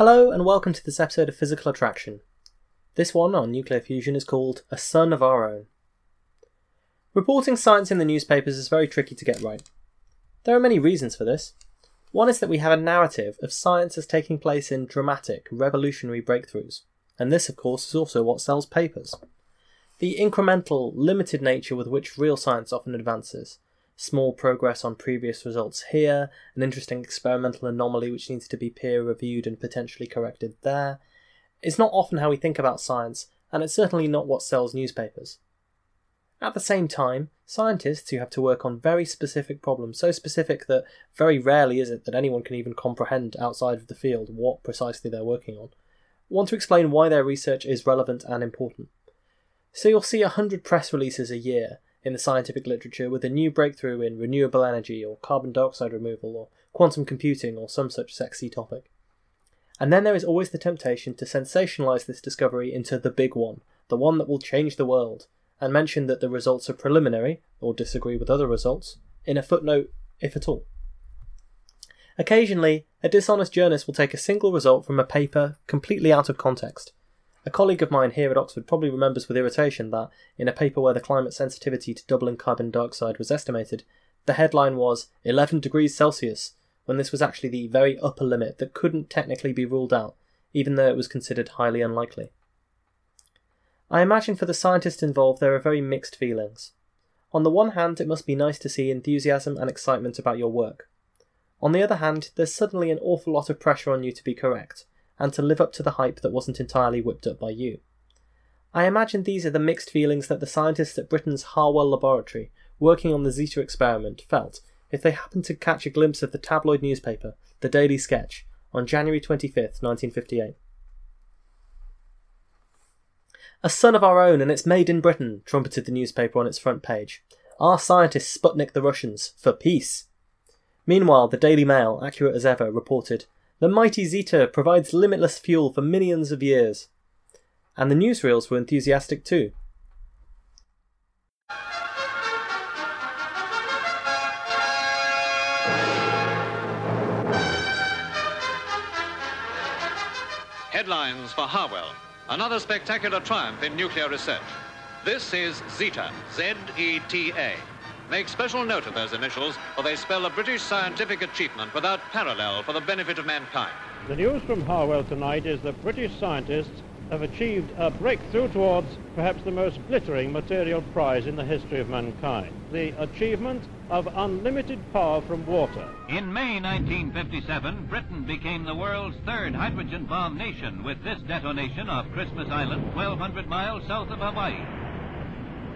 Hello, and welcome to this episode of Physical Attraction. This one on nuclear fusion is called A Sun of Our Own. Reporting science in the newspapers is very tricky to get right. There are many reasons for this. One is that we have a narrative of science as taking place in dramatic, revolutionary breakthroughs, and this, of course, is also what sells papers. The incremental, limited nature with which real science often advances, small progress on previous results here, an interesting experimental anomaly which needs to be peer reviewed and potentially corrected there. It's not often how we think about science, and it's certainly not what sells newspapers. At the same time, scientists who have to work on very specific problems, so specific that very rarely is it that anyone can even comprehend outside of the field what precisely they're working on, want to explain why their research is relevant and important. So you'll see a hundred press releases a year in the scientific literature with a new breakthrough in renewable energy or carbon dioxide removal or quantum computing or some such sexy topic. And then there is always the temptation to sensationalize this discovery into the big one, the one that will change the world, and mention that the results are preliminary, or disagree with other results, in a footnote, if at all. Occasionally, a dishonest journalist will take a single result from a paper completely out of context a colleague of mine here at Oxford probably remembers with irritation that, in a paper where the climate sensitivity to doubling carbon dioxide was estimated, the headline was 11 degrees Celsius, when this was actually the very upper limit that couldn't technically be ruled out, even though it was considered highly unlikely. I imagine for the scientists involved there are very mixed feelings. On the one hand, it must be nice to see enthusiasm and excitement about your work. On the other hand, there's suddenly an awful lot of pressure on you to be correct, and to live up to the hype that wasn't entirely whipped up by you. I imagine these are the mixed feelings that the scientists at Britain's Harwell Laboratory, working on the Zeta experiment, felt if they happened to catch a glimpse of the tabloid newspaper, The Daily Sketch, on January 25th, 1958. A sun of our own, and it's made in Britain, trumpeted the newspaper on its front page. Our scientists Sputnik the Russians, for peace. Meanwhile, the Daily Mail, accurate as ever, reported the mighty Zeta provides limitless fuel for millions of years. And the newsreels were enthusiastic too. Headlines for Harwell. Another spectacular triumph in nuclear research. This is Zeta, Z-E-T-A. Make special note of those initials, for they spell a British scientific achievement without parallel for the benefit of mankind. The news from Harwell tonight is that British scientists have achieved a breakthrough towards perhaps the most glittering material prize in the history of mankind. The achievement of unlimited power from water. In May 1957, Britain became the world's third hydrogen bomb nation with this detonation off Christmas Island, 1,200 miles south of Hawaii.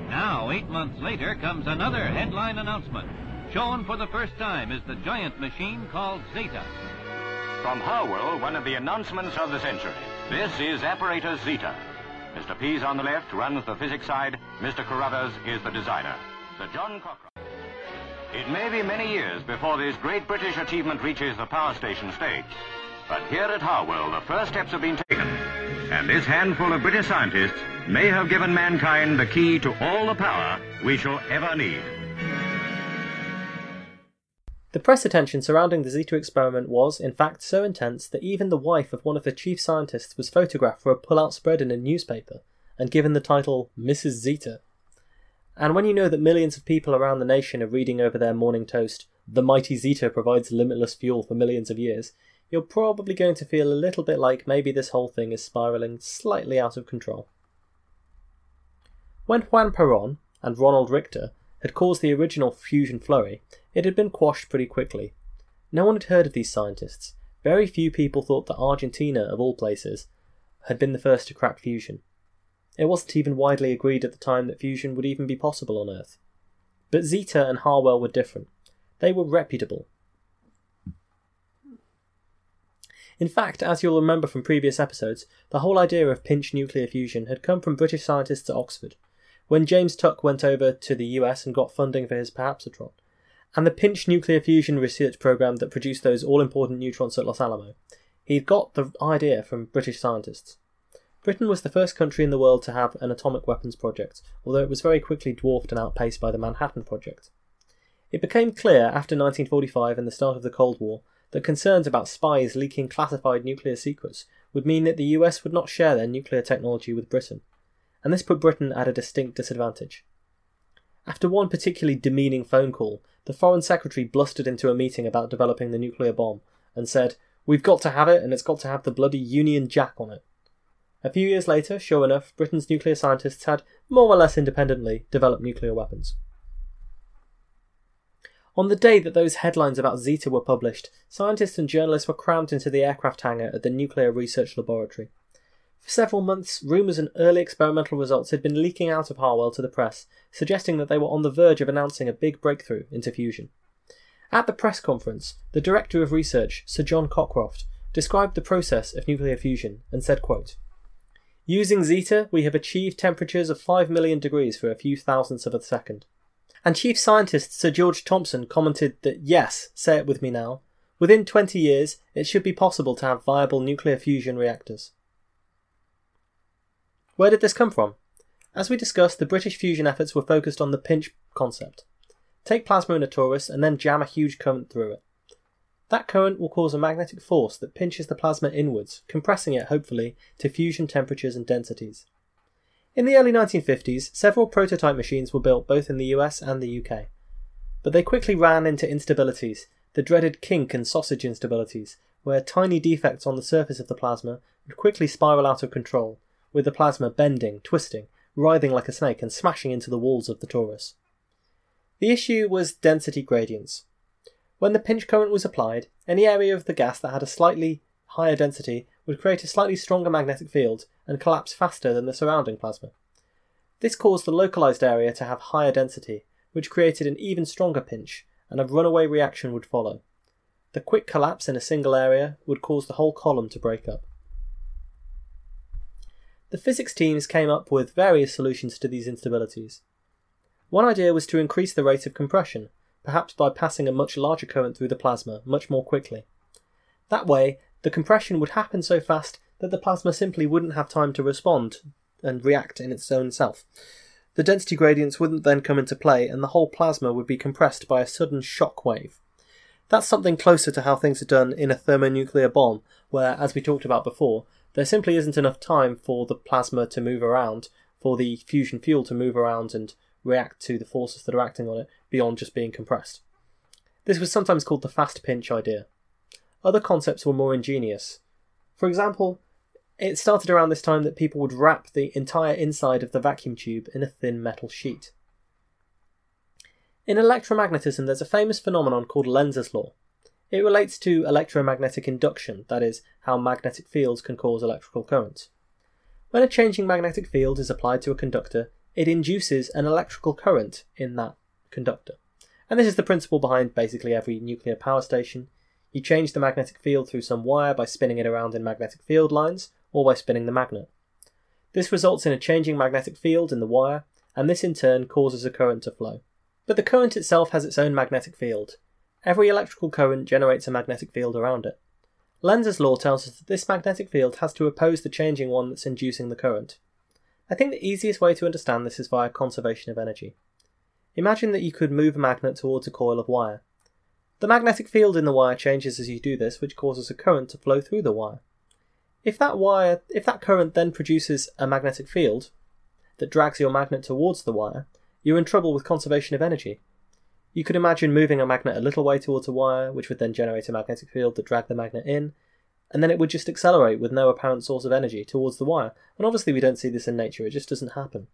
Now, eight months later, comes another headline announcement. Shown for the first time is the giant machine called Zeta. From Harwell, one of the announcements of the century. This is apparatus Zeta. Mr. Pease on the left runs the physics side. Mr. Carruthers is the designer. Sir John Cockcroft. It may be many years before this great British achievement reaches the power station stage. But here at Harwell, the first steps have been taken. And this handful of British scientists may have given mankind the key to all the power we shall ever need. The press attention surrounding the Zeta experiment was, in fact, so intense that even the wife of one of the chief scientists was photographed for a pull-out spread in a newspaper and given the title Mrs. Zeta. And when you know that millions of people around the nation are reading over their morning toast, The mighty Zeta provides limitless fuel for millions of years, you're probably going to feel a little bit like maybe this whole thing is spiralling slightly out of control. When Juan Perón and Ronald Richter had caused the original fusion flurry, it had been quashed pretty quickly. No one had heard of these scientists. Very few people thought that Argentina, of all places, had been the first to crack fusion. It wasn't even widely agreed at the time that fusion would even be possible on Earth. But Zeta and Harwell were different. They were reputable. In fact, as you'll remember from previous episodes, the whole idea of pinch nuclear fusion had come from British scientists at Oxford, when James Tuck went over to the US and got funding for his perhapsatron, and the pinch nuclear fusion research program that produced those all important neutrons at Los Alamos. He'd got the idea from British scientists. Britain was the first country in the world to have an atomic weapons project, although it was very quickly dwarfed and outpaced by the Manhattan Project. It became clear after 1945 and the start of the Cold War that concerns about spies leaking classified nuclear secrets would mean that the US would not share their nuclear technology with Britain, and this put Britain at a distinct disadvantage. After one particularly demeaning phone call, the Foreign Secretary blustered into a meeting about developing the nuclear bomb and said, We've got to have it, and it's got to have the bloody Union Jack on it. A few years later, sure enough, Britain's nuclear scientists had, more or less independently, developed nuclear weapons. On the day that those headlines about Zeta were published, scientists and journalists were crammed into the aircraft hangar at the Nuclear Research Laboratory. For several months, rumours and early experimental results had been leaking out of Harwell to the press, suggesting that they were on the verge of announcing a big breakthrough into fusion. At the press conference, the Director of Research, Sir John Cockcroft, described the process of nuclear fusion and said, quote, Using Zeta, we have achieved temperatures of 5 million degrees for a few thousandths of a second. And Chief Scientist Sir George Thomson commented that yes, say it with me now, within 20 years it should be possible to have viable nuclear fusion reactors. Where did this come from? As we discussed, the British fusion efforts were focused on the pinch concept. Take plasma in a torus and then jam a huge current through it. That current will cause a magnetic force that pinches the plasma inwards, compressing it, hopefully, to fusion temperatures and densities. In the early 1950s, several prototype machines were built both in the US and the UK. But they quickly ran into instabilities, the dreaded kink and sausage instabilities, where tiny defects on the surface of the plasma would quickly spiral out of control, with the plasma bending, twisting, writhing like a snake, and smashing into the walls of the torus. The issue was density gradients. When the pinch current was applied, any area of the gas that had a slightly higher density would create a slightly stronger magnetic field and collapse faster than the surrounding plasma. This caused the localized area to have higher density, which created an even stronger pinch, and a runaway reaction would follow. The quick collapse in a single area would cause the whole column to break up. The physics teams came up with various solutions to these instabilities. One idea was to increase the rate of compression, perhaps by passing a much larger current through the plasma much more quickly. That way, the compression would happen so fast that the plasma simply wouldn't have time to respond and react in its own self. The density gradients wouldn't then come into play, and the whole plasma would be compressed by a sudden shock wave. That's something closer to how things are done in a thermonuclear bomb, where, as we talked about before, there simply isn't enough time for the plasma to move around, for the fusion fuel to move around and react to the forces that are acting on it beyond just being compressed. This was sometimes called the fast pinch idea. Other concepts were more ingenious. For example, it started around this time that people would wrap the entire inside of the vacuum tube in a thin metal sheet. In electromagnetism, there's a famous phenomenon called Lenz's law. It relates to electromagnetic induction, that is, how magnetic fields can cause electrical currents. When a changing magnetic field is applied to a conductor, it induces an electrical current in that conductor. And this is the principle behind basically every nuclear power station, you change the magnetic field through some wire by spinning it around in magnetic field lines or by spinning the magnet. This results in a changing magnetic field in the wire, and this in turn causes a current to flow. But the current itself has its own magnetic field. Every electrical current generates a magnetic field around it. Lenz's law tells us that this magnetic field has to oppose the changing one that's inducing the current. I think the easiest way to understand this is via conservation of energy. Imagine that you could move a magnet towards a coil of wire. The magnetic field in the wire changes as you do this, which causes a current to flow through the wire. If that wire, if that current then produces a magnetic field that drags your magnet towards the wire, you're in trouble with conservation of energy. You could imagine moving a magnet a little way towards a wire, which would then generate a magnetic field that dragged the magnet in, and then it would just accelerate with no apparent source of energy towards the wire. And obviously, we don't see this in nature, it just doesn't happen.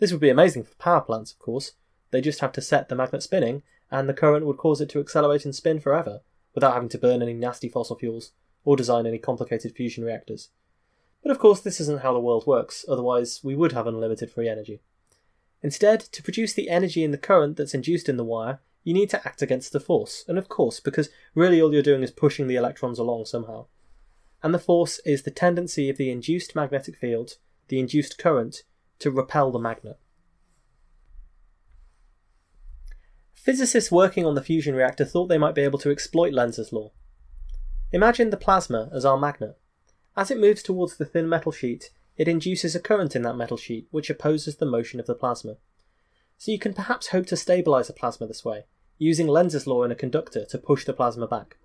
This would be amazing for power plants, of course. They just have to set the magnet spinning, and the current would cause it to accelerate and spin forever, without having to burn any nasty fossil fuels or design any complicated fusion reactors. But of course, this isn't how the world works, otherwise, we would have unlimited free energy. Instead, to produce the energy in the current that's induced in the wire, you need to act against the force, and of course, because really all you're doing is pushing the electrons along somehow. And the force is the tendency of the induced magnetic field, the induced current, to repel the magnet. Physicists working on the fusion reactor thought they might be able to exploit Lenz's law. Imagine the plasma as our magnet. As it moves towards the thin metal sheet, it induces a current in that metal sheet which opposes the motion of the plasma. So you can perhaps hope to stabilise a plasma this way, using Lenz's law in a conductor to push the plasma back.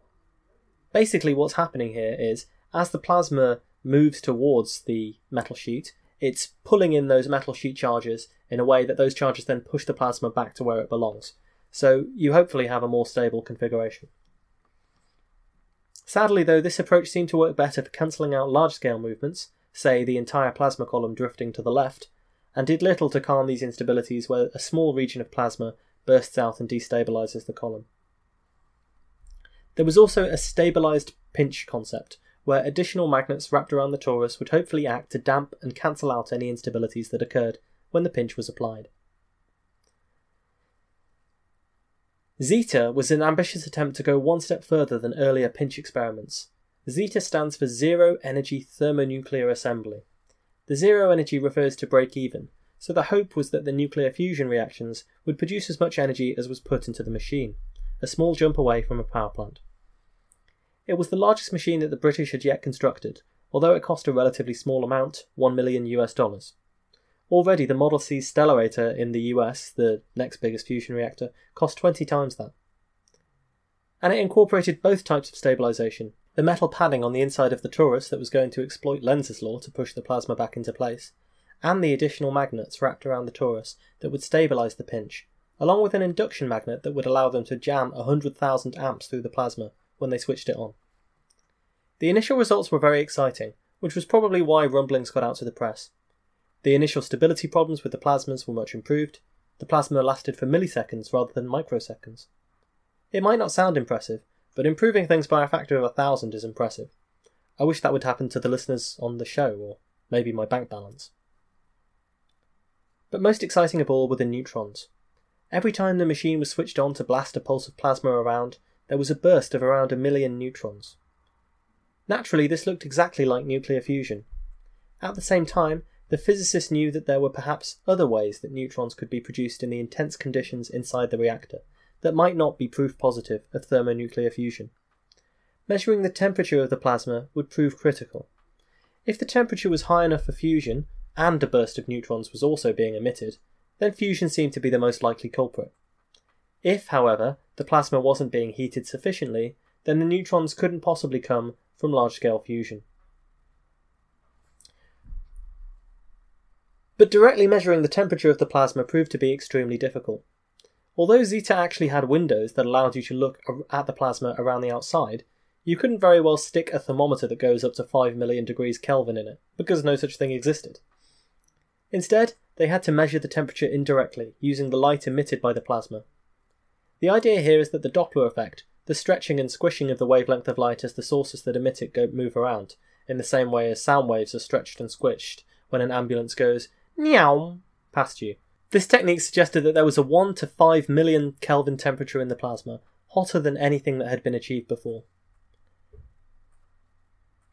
Basically, what's happening here is as the plasma moves towards the metal sheet, it's pulling in those metal sheet charges in a way that those charges then push the plasma back to where it belongs. So you hopefully have a more stable configuration. Sadly, though, this approach seemed to work better for cancelling out large scale movements, say the entire plasma column drifting to the left, and did little to calm these instabilities where a small region of plasma bursts out and destabilizes the column. There was also a stabilized pinch concept, where additional magnets wrapped around the torus would hopefully act to damp and cancel out any instabilities that occurred when the pinch was applied. Zeta was an ambitious attempt to go one step further than earlier pinch experiments. Zeta stands for Zero Energy Thermonuclear Assembly. The zero energy refers to break even, so the hope was that the nuclear fusion reactions would produce as much energy as was put into the machine, a small jump away from a power plant. It was the largest machine that the British had yet constructed, although it cost a relatively small amount, 1 million US dollars. Already, the Model C Stellarator in the US, the next biggest fusion reactor, cost 20 times that. And it incorporated both types of stabilisation the metal padding on the inside of the torus that was going to exploit Lenz's law to push the plasma back into place, and the additional magnets wrapped around the torus that would stabilise the pinch, along with an induction magnet that would allow them to jam 100,000 amps through the plasma when they switched it on. The initial results were very exciting, which was probably why rumblings got out to the press. The initial stability problems with the plasmas were much improved. The plasma lasted for milliseconds rather than microseconds. It might not sound impressive, but improving things by a factor of a thousand is impressive. I wish that would happen to the listeners on the show, or maybe my bank balance. But most exciting of all were the neutrons. Every time the machine was switched on to blast a pulse of plasma around, there was a burst of around a million neutrons. Naturally, this looked exactly like nuclear fusion. At the same time, the physicists knew that there were perhaps other ways that neutrons could be produced in the intense conditions inside the reactor that might not be proof positive of thermonuclear fusion. Measuring the temperature of the plasma would prove critical. If the temperature was high enough for fusion, and a burst of neutrons was also being emitted, then fusion seemed to be the most likely culprit. If, however, the plasma wasn't being heated sufficiently, then the neutrons couldn't possibly come from large scale fusion. But directly measuring the temperature of the plasma proved to be extremely difficult. Although Zeta actually had windows that allowed you to look at the plasma around the outside, you couldn't very well stick a thermometer that goes up to 5 million degrees Kelvin in it, because no such thing existed. Instead, they had to measure the temperature indirectly, using the light emitted by the plasma. The idea here is that the Doppler effect, the stretching and squishing of the wavelength of light as the sources that emit it go move around, in the same way as sound waves are stretched and squished when an ambulance goes meow past you. This technique suggested that there was a 1 to 5 million Kelvin temperature in the plasma, hotter than anything that had been achieved before.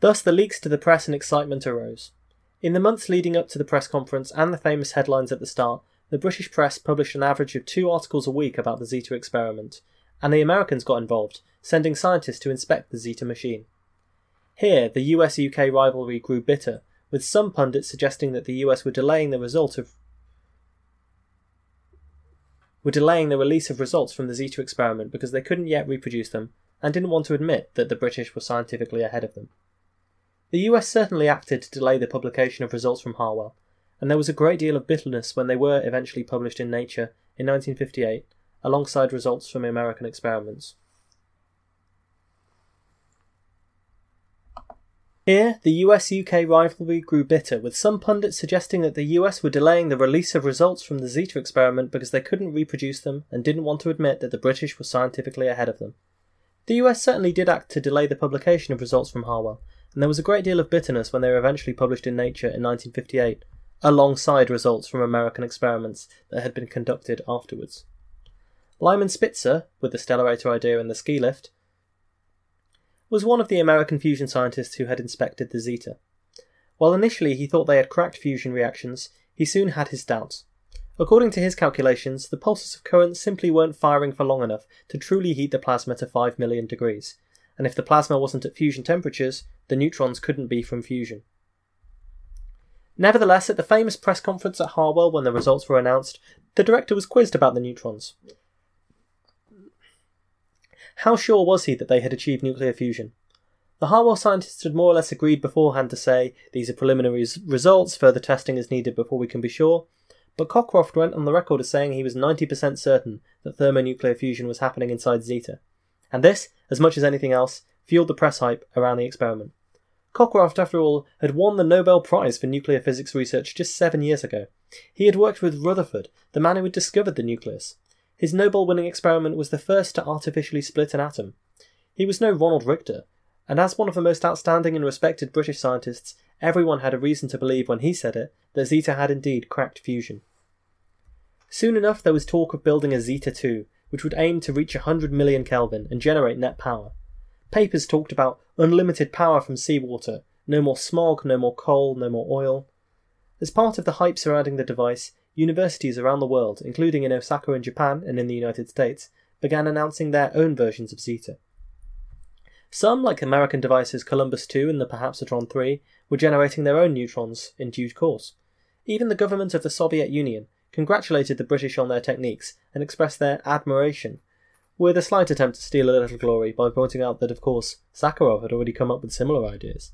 Thus, the leaks to the press and excitement arose. In the months leading up to the press conference and the famous headlines at the start, the British press published an average of two articles a week about the Zeta experiment, and the Americans got involved, sending scientists to inspect the Zeta machine. Here, the US UK rivalry grew bitter, with some pundits suggesting that the US were delaying the result of were delaying the release of results from the Zeta experiment because they couldn't yet reproduce them and didn't want to admit that the British were scientifically ahead of them. The US certainly acted to delay the publication of results from Harwell, and there was a great deal of bitterness when they were eventually published in Nature in 1958, alongside results from American experiments. Here, the US UK rivalry grew bitter, with some pundits suggesting that the US were delaying the release of results from the Zeta experiment because they couldn't reproduce them and didn't want to admit that the British were scientifically ahead of them. The US certainly did act to delay the publication of results from Harwell, and there was a great deal of bitterness when they were eventually published in Nature in 1958, alongside results from American experiments that had been conducted afterwards. Lyman Spitzer, with the stellarator idea and the ski lift, was one of the American fusion scientists who had inspected the Zeta. While initially he thought they had cracked fusion reactions, he soon had his doubts. According to his calculations, the pulses of current simply weren't firing for long enough to truly heat the plasma to 5 million degrees, and if the plasma wasn't at fusion temperatures, the neutrons couldn't be from fusion. Nevertheless, at the famous press conference at Harwell when the results were announced, the director was quizzed about the neutrons. How sure was he that they had achieved nuclear fusion? The Harwell scientists had more or less agreed beforehand to say, these are preliminary results, further testing is needed before we can be sure, but Cockcroft went on the record as saying he was 90% certain that thermonuclear fusion was happening inside Zeta. And this, as much as anything else, fueled the press hype around the experiment. Cockcroft, after all, had won the Nobel Prize for nuclear physics research just seven years ago. He had worked with Rutherford, the man who had discovered the nucleus, his Nobel winning experiment was the first to artificially split an atom. He was no Ronald Richter, and as one of the most outstanding and respected British scientists, everyone had a reason to believe when he said it that Zeta had indeed cracked fusion. Soon enough, there was talk of building a Zeta 2, which would aim to reach 100 million Kelvin and generate net power. Papers talked about unlimited power from seawater, no more smog, no more coal, no more oil. As part of the hype surrounding the device, universities around the world, including in Osaka in Japan and in the United States, began announcing their own versions of Zeta. Some, like American devices Columbus 2 and the Perhapsatron 3, were generating their own neutrons in due course. Even the government of the Soviet Union congratulated the British on their techniques and expressed their admiration, with a slight attempt to steal a little glory by pointing out that, of course, Sakharov had already come up with similar ideas.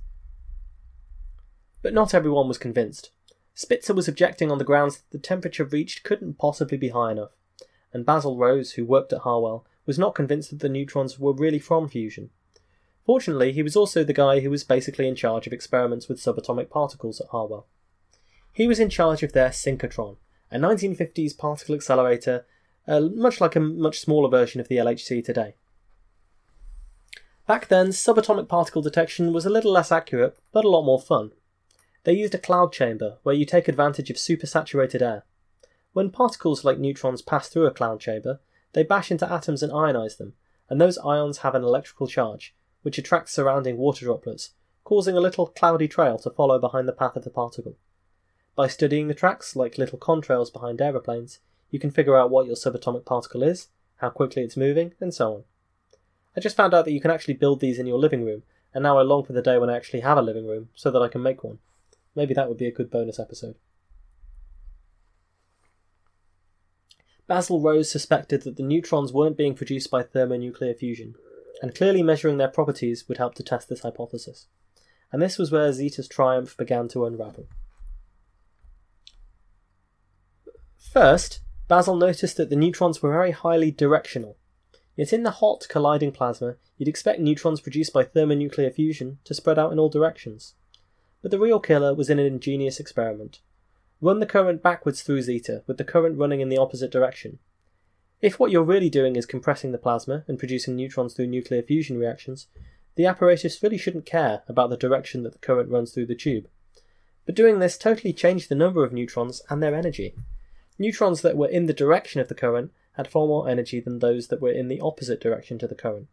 But not everyone was convinced. Spitzer was objecting on the grounds that the temperature reached couldn't possibly be high enough, and Basil Rose, who worked at Harwell, was not convinced that the neutrons were really from fusion. Fortunately, he was also the guy who was basically in charge of experiments with subatomic particles at Harwell. He was in charge of their synchrotron, a 1950s particle accelerator, uh, much like a much smaller version of the LHC today. Back then, subatomic particle detection was a little less accurate, but a lot more fun. They used a cloud chamber, where you take advantage of supersaturated air. When particles like neutrons pass through a cloud chamber, they bash into atoms and ionize them, and those ions have an electrical charge, which attracts surrounding water droplets, causing a little cloudy trail to follow behind the path of the particle. By studying the tracks, like little contrails behind aeroplanes, you can figure out what your subatomic particle is, how quickly it's moving, and so on. I just found out that you can actually build these in your living room, and now I long for the day when I actually have a living room so that I can make one. Maybe that would be a good bonus episode. Basil Rose suspected that the neutrons weren't being produced by thermonuclear fusion, and clearly measuring their properties would help to test this hypothesis. And this was where Zeta's triumph began to unravel. First, Basil noticed that the neutrons were very highly directional. Yet in the hot, colliding plasma, you'd expect neutrons produced by thermonuclear fusion to spread out in all directions. But the real killer was in an ingenious experiment. Run the current backwards through zeta, with the current running in the opposite direction. If what you're really doing is compressing the plasma and producing neutrons through nuclear fusion reactions, the apparatus really shouldn't care about the direction that the current runs through the tube. But doing this totally changed the number of neutrons and their energy. Neutrons that were in the direction of the current had far more energy than those that were in the opposite direction to the current.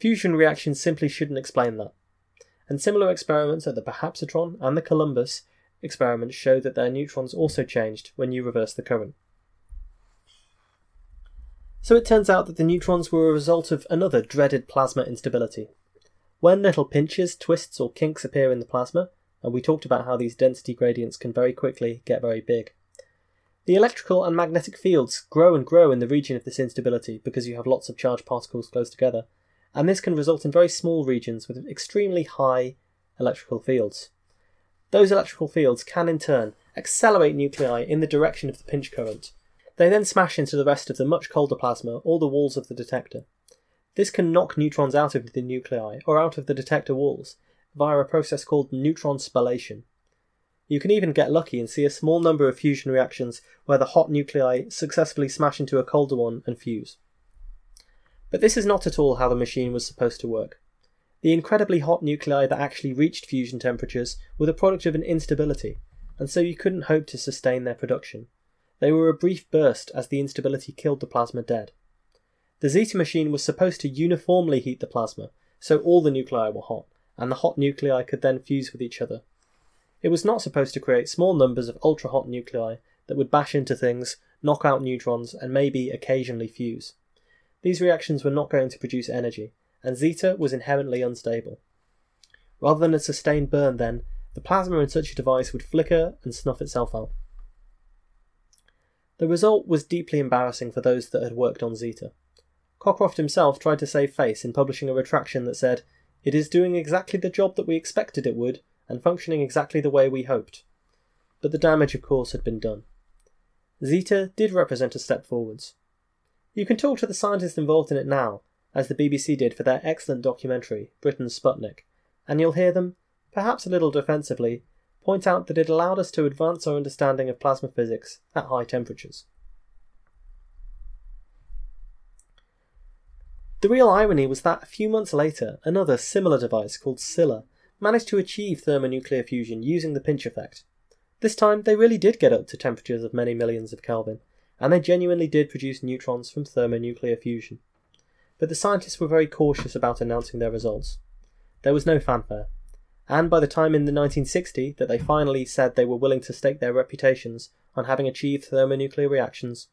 Fusion reactions simply shouldn't explain that and similar experiments at the Perhapsatron and the Columbus experiments show that their neutrons also changed when you reverse the current. So it turns out that the neutrons were a result of another dreaded plasma instability. When little pinches, twists, or kinks appear in the plasma, and we talked about how these density gradients can very quickly get very big, the electrical and magnetic fields grow and grow in the region of this instability because you have lots of charged particles close together, and this can result in very small regions with extremely high electrical fields. Those electrical fields can in turn accelerate nuclei in the direction of the pinch current. They then smash into the rest of the much colder plasma or the walls of the detector. This can knock neutrons out of the nuclei or out of the detector walls via a process called neutron spallation. You can even get lucky and see a small number of fusion reactions where the hot nuclei successfully smash into a colder one and fuse. But this is not at all how the machine was supposed to work. The incredibly hot nuclei that actually reached fusion temperatures were the product of an instability, and so you couldn't hope to sustain their production. They were a brief burst as the instability killed the plasma dead. The Zeta machine was supposed to uniformly heat the plasma, so all the nuclei were hot, and the hot nuclei could then fuse with each other. It was not supposed to create small numbers of ultra hot nuclei that would bash into things, knock out neutrons, and maybe occasionally fuse. These reactions were not going to produce energy, and Zeta was inherently unstable. Rather than a sustained burn, then, the plasma in such a device would flicker and snuff itself out. The result was deeply embarrassing for those that had worked on Zeta. Cockcroft himself tried to save face in publishing a retraction that said, It is doing exactly the job that we expected it would, and functioning exactly the way we hoped. But the damage, of course, had been done. Zeta did represent a step forwards. You can talk to the scientists involved in it now, as the BBC did for their excellent documentary, Britain's Sputnik, and you'll hear them, perhaps a little defensively, point out that it allowed us to advance our understanding of plasma physics at high temperatures. The real irony was that a few months later, another similar device called Scylla managed to achieve thermonuclear fusion using the pinch effect. This time, they really did get up to temperatures of many millions of Kelvin, and they genuinely did produce neutrons from thermonuclear fusion. But the scientists were very cautious about announcing their results. There was no fanfare, and by the time in the 1960 that they finally said they were willing to stake their reputations on having achieved thermonuclear reactions,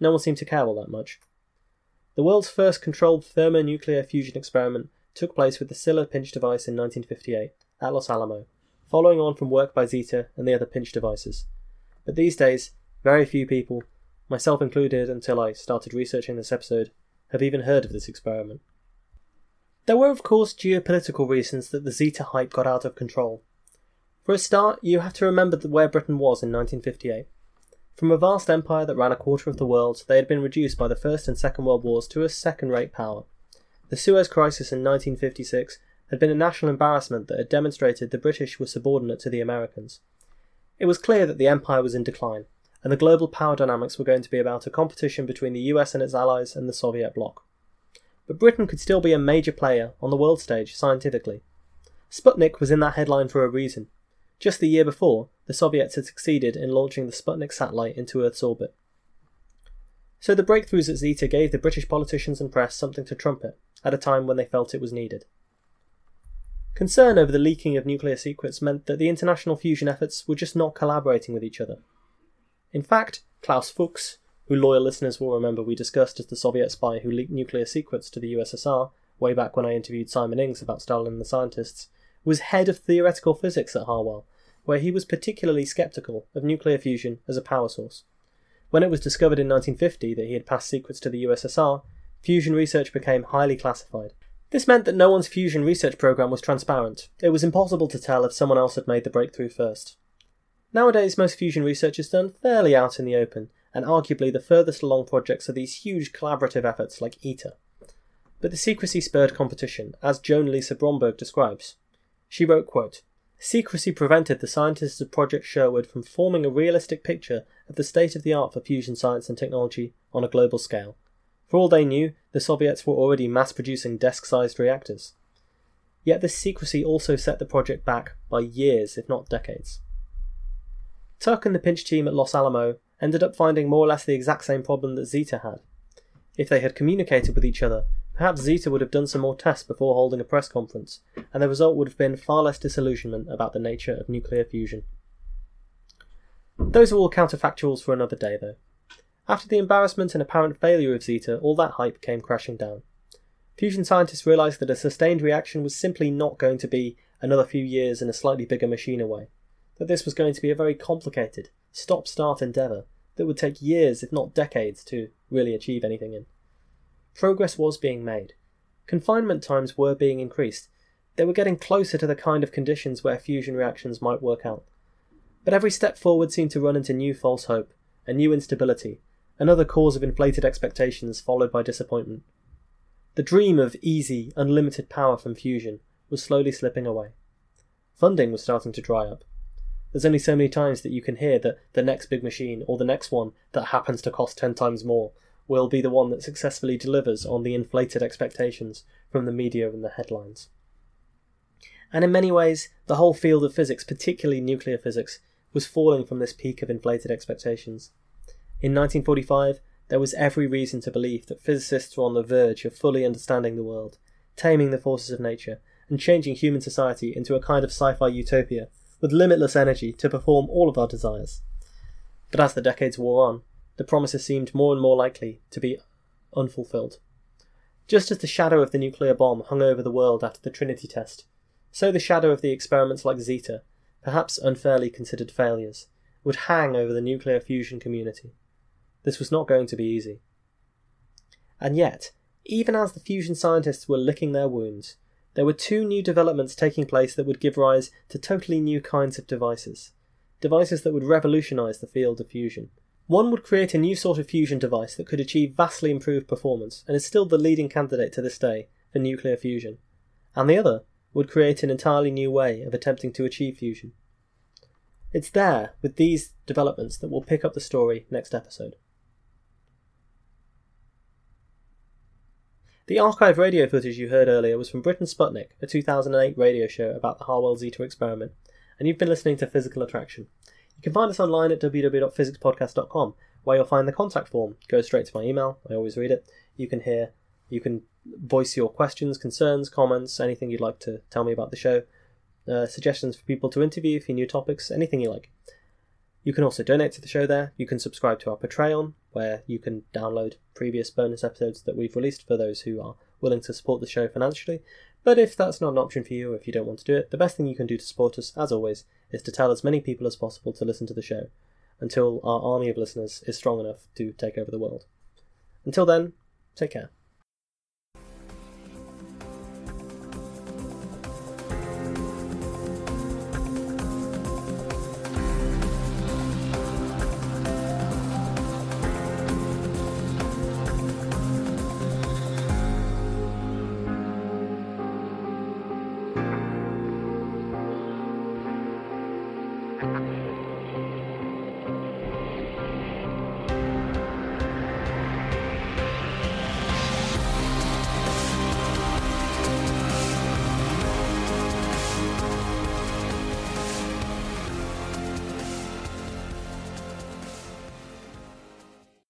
no one seemed to care all that much. The world's first controlled thermonuclear fusion experiment took place with the Scylla pinch device in 1958 at Los Alamos, following on from work by Zeta and the other pinch devices. But these days, very few people myself included until I started researching this episode, have even heard of this experiment. There were, of course, geopolitical reasons that the Zeta hype got out of control. For a start, you have to remember where Britain was in 1958. From a vast empire that ran a quarter of the world, they had been reduced by the First and Second World Wars to a second rate power. The Suez Crisis in 1956 had been a national embarrassment that had demonstrated the British were subordinate to the Americans. It was clear that the empire was in decline, and the global power dynamics were going to be about a competition between the US and its allies and the Soviet bloc. But Britain could still be a major player on the world stage scientifically. Sputnik was in that headline for a reason. Just the year before, the Soviets had succeeded in launching the Sputnik satellite into Earth's orbit. So the breakthroughs at Zeta gave the British politicians and press something to trumpet at a time when they felt it was needed. Concern over the leaking of nuclear secrets meant that the international fusion efforts were just not collaborating with each other. In fact, Klaus Fuchs, who loyal listeners will remember we discussed as the Soviet spy who leaked nuclear secrets to the USSR, way back when I interviewed Simon Ings about Stalin and the scientists, was head of theoretical physics at Harwell, where he was particularly skeptical of nuclear fusion as a power source. When it was discovered in 1950 that he had passed secrets to the USSR, fusion research became highly classified. This meant that no one's fusion research program was transparent. It was impossible to tell if someone else had made the breakthrough first. Nowadays, most fusion research is done fairly out in the open, and arguably the furthest along projects are these huge collaborative efforts like ITER. But the secrecy spurred competition, as Joan Lisa Bromberg describes. She wrote, quote, Secrecy prevented the scientists of Project Sherwood from forming a realistic picture of the state of the art for fusion science and technology on a global scale. For all they knew, the Soviets were already mass producing desk sized reactors. Yet this secrecy also set the project back by years, if not decades. Tuck and the pinch team at Los Alamos ended up finding more or less the exact same problem that Zeta had. If they had communicated with each other, perhaps Zeta would have done some more tests before holding a press conference, and the result would have been far less disillusionment about the nature of nuclear fusion. Those are all counterfactuals for another day, though. After the embarrassment and apparent failure of Zeta, all that hype came crashing down. Fusion scientists realised that a sustained reaction was simply not going to be another few years in a slightly bigger machine away that this was going to be a very complicated, stop start endeavour that would take years, if not decades, to really achieve anything in. Progress was being made. Confinement times were being increased. They were getting closer to the kind of conditions where fusion reactions might work out. But every step forward seemed to run into new false hope, a new instability, another cause of inflated expectations followed by disappointment. The dream of easy, unlimited power from fusion was slowly slipping away. Funding was starting to dry up. There's only so many times that you can hear that the next big machine or the next one that happens to cost 10 times more will be the one that successfully delivers on the inflated expectations from the media and the headlines. And in many ways, the whole field of physics, particularly nuclear physics, was falling from this peak of inflated expectations. In 1945, there was every reason to believe that physicists were on the verge of fully understanding the world, taming the forces of nature, and changing human society into a kind of sci fi utopia with limitless energy to perform all of our desires. But as the decades wore on, the promises seemed more and more likely to be unfulfilled. Just as the shadow of the nuclear bomb hung over the world after the Trinity test, so the shadow of the experiments like Zeta, perhaps unfairly considered failures, would hang over the nuclear fusion community. This was not going to be easy. And yet, even as the fusion scientists were licking their wounds, there were two new developments taking place that would give rise to totally new kinds of devices. Devices that would revolutionize the field of fusion. One would create a new sort of fusion device that could achieve vastly improved performance and is still the leading candidate to this day for nuclear fusion. And the other would create an entirely new way of attempting to achieve fusion. It's there, with these developments, that we'll pick up the story next episode. The archive radio footage you heard earlier was from Britain Sputnik, a 2008 radio show about the Harwell Zeta experiment, and you've been listening to Physical Attraction. You can find us online at www.physicspodcast.com, where you'll find the contact form. Go straight to my email, I always read it. You can hear, you can voice your questions, concerns, comments, anything you'd like to tell me about the show, uh, suggestions for people to interview for new topics, anything you like. You can also donate to the show there. You can subscribe to our Patreon, where you can download previous bonus episodes that we've released for those who are willing to support the show financially. But if that's not an option for you, if you don't want to do it, the best thing you can do to support us, as always, is to tell as many people as possible to listen to the show until our army of listeners is strong enough to take over the world. Until then, take care.